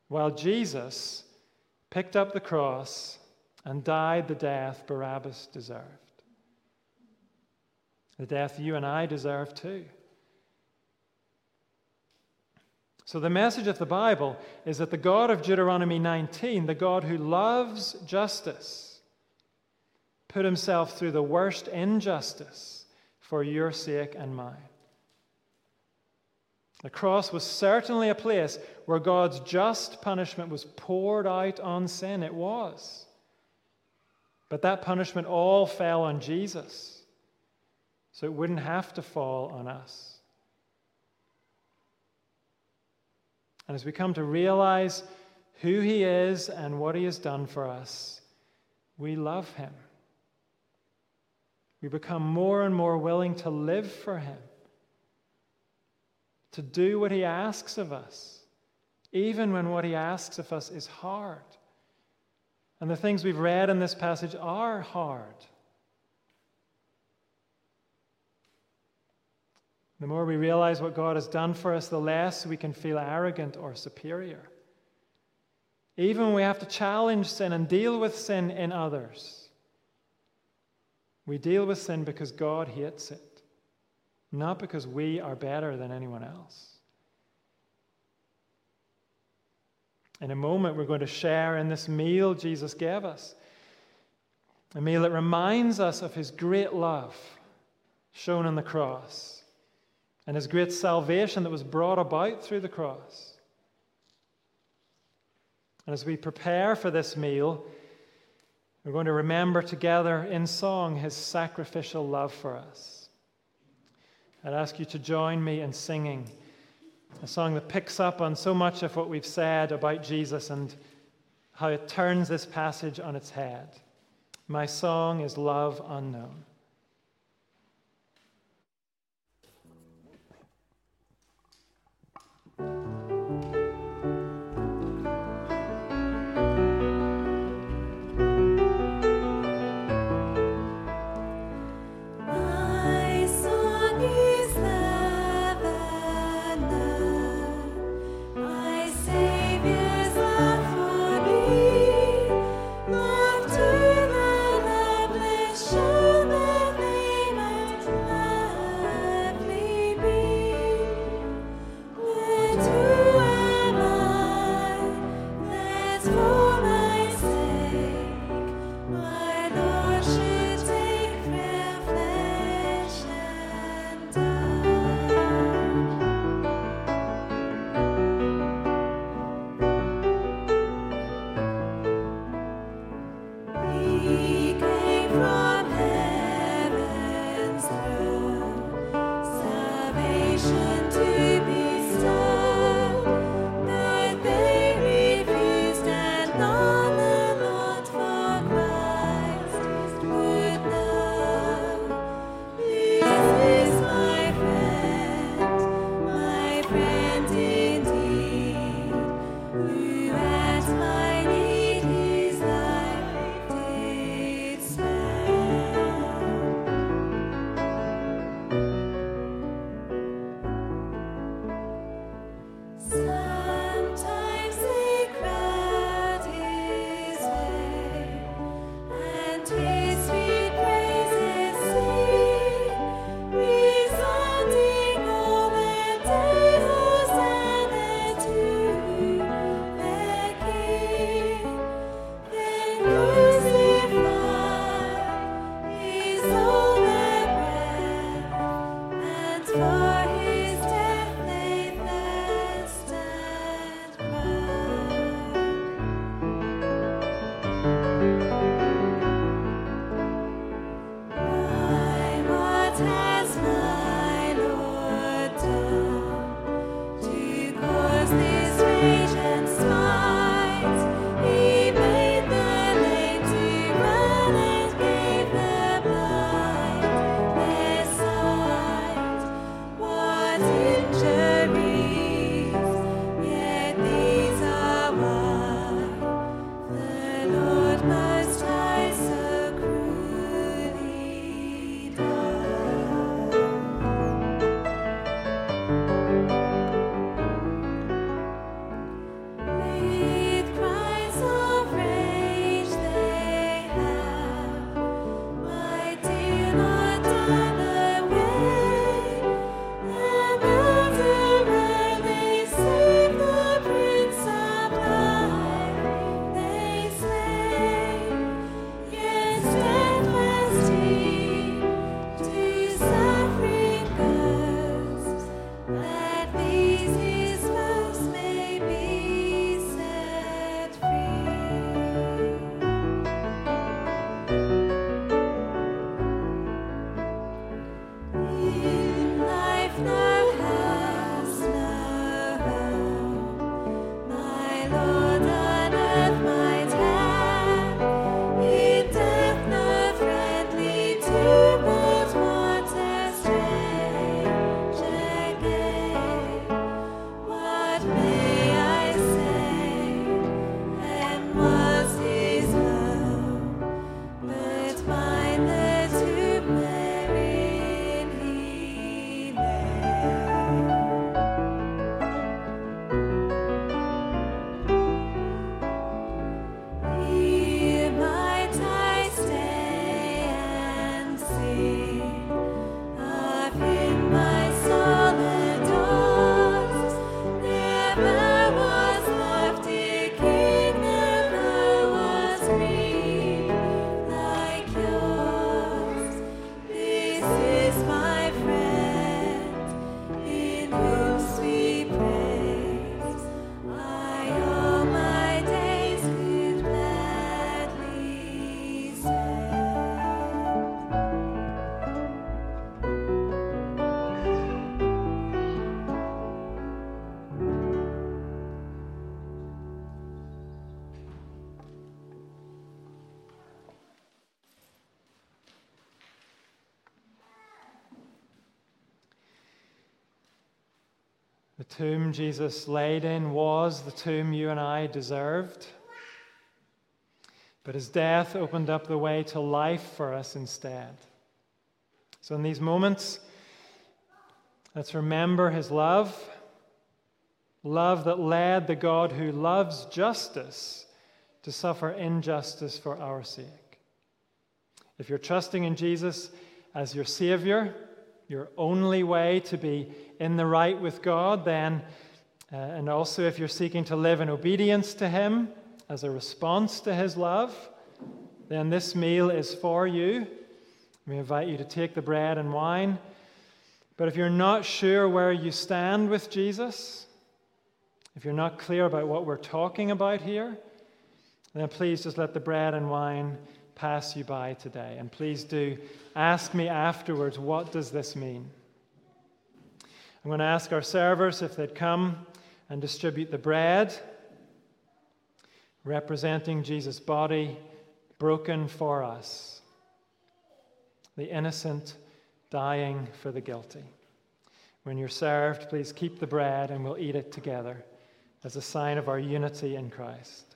while Jesus picked up the cross and died the death Barabbas deserved. The death you and I deserve too. So, the message of the Bible is that the God of Deuteronomy 19, the God who loves justice, put himself through the worst injustice for your sake and mine. The cross was certainly a place where God's just punishment was poured out on sin. It was. But that punishment all fell on Jesus, so it wouldn't have to fall on us. And as we come to realize who He is and what He has done for us, we love Him. We become more and more willing to live for Him, to do what He asks of us, even when what He asks of us is hard. And the things we've read in this passage are hard. The more we realize what God has done for us, the less we can feel arrogant or superior. Even when we have to challenge sin and deal with sin in others, we deal with sin because God hates it, not because we are better than anyone else. In a moment, we're going to share in this meal Jesus gave us a meal that reminds us of his great love shown on the cross and his great salvation that was brought about through the cross. And as we prepare for this meal, we're going to remember together in song his sacrificial love for us. I'd ask you to join me in singing a song that picks up on so much of what we've said about Jesus and how it turns this passage on its head. My song is Love Unknown. Tomb Jesus laid in was the tomb you and I deserved. But his death opened up the way to life for us instead. So, in these moments, let's remember his love love that led the God who loves justice to suffer injustice for our sake. If you're trusting in Jesus as your Savior, your only way to be in the right with God, then, uh, and also if you're seeking to live in obedience to Him as a response to His love, then this meal is for you. We invite you to take the bread and wine. But if you're not sure where you stand with Jesus, if you're not clear about what we're talking about here, then please just let the bread and wine pass you by today. And please do ask me afterwards, what does this mean? I'm going to ask our servers if they'd come and distribute the bread representing Jesus' body broken for us, the innocent dying for the guilty. When you're served, please keep the bread and we'll eat it together as a sign of our unity in Christ.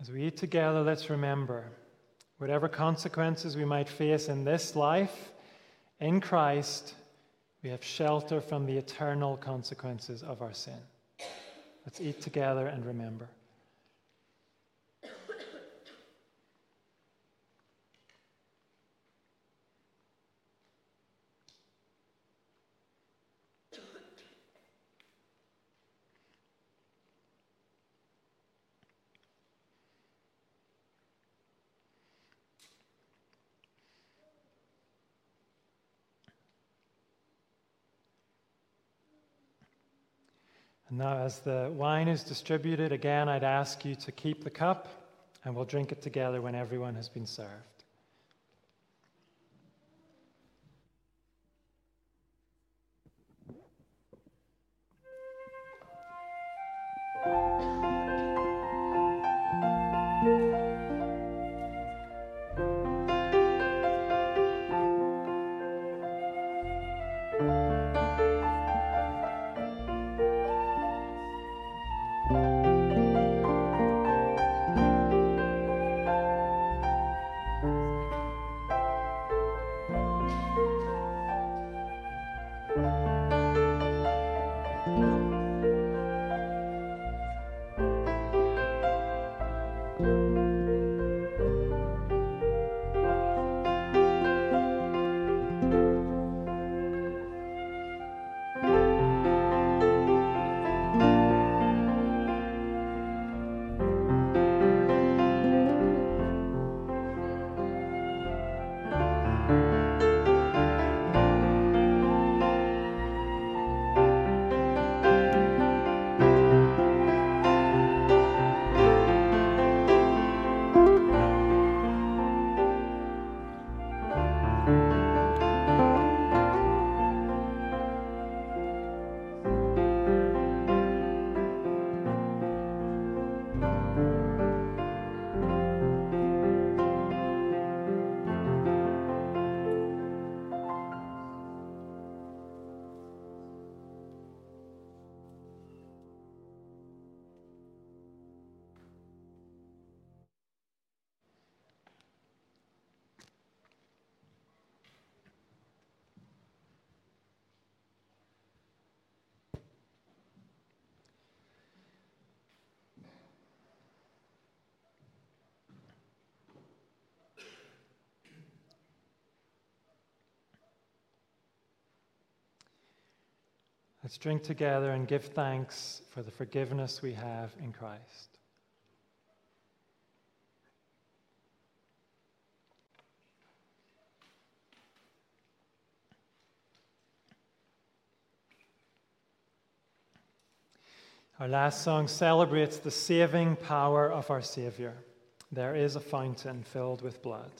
As we eat together, let's remember whatever consequences we might face in this life, in Christ, we have shelter from the eternal consequences of our sin. Let's eat together and remember. Now, as the wine is distributed, again, I'd ask you to keep the cup and we'll drink it together when everyone has been served. Let's drink together and give thanks for the forgiveness we have in Christ. Our last song celebrates the saving power of our Savior. There is a fountain filled with blood.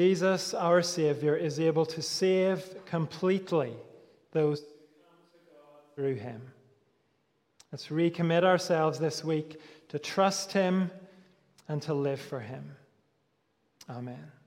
Jesus, our Savior, is able to save completely those who come to God through him. Let's recommit ourselves this week to trust him and to live for him. Amen.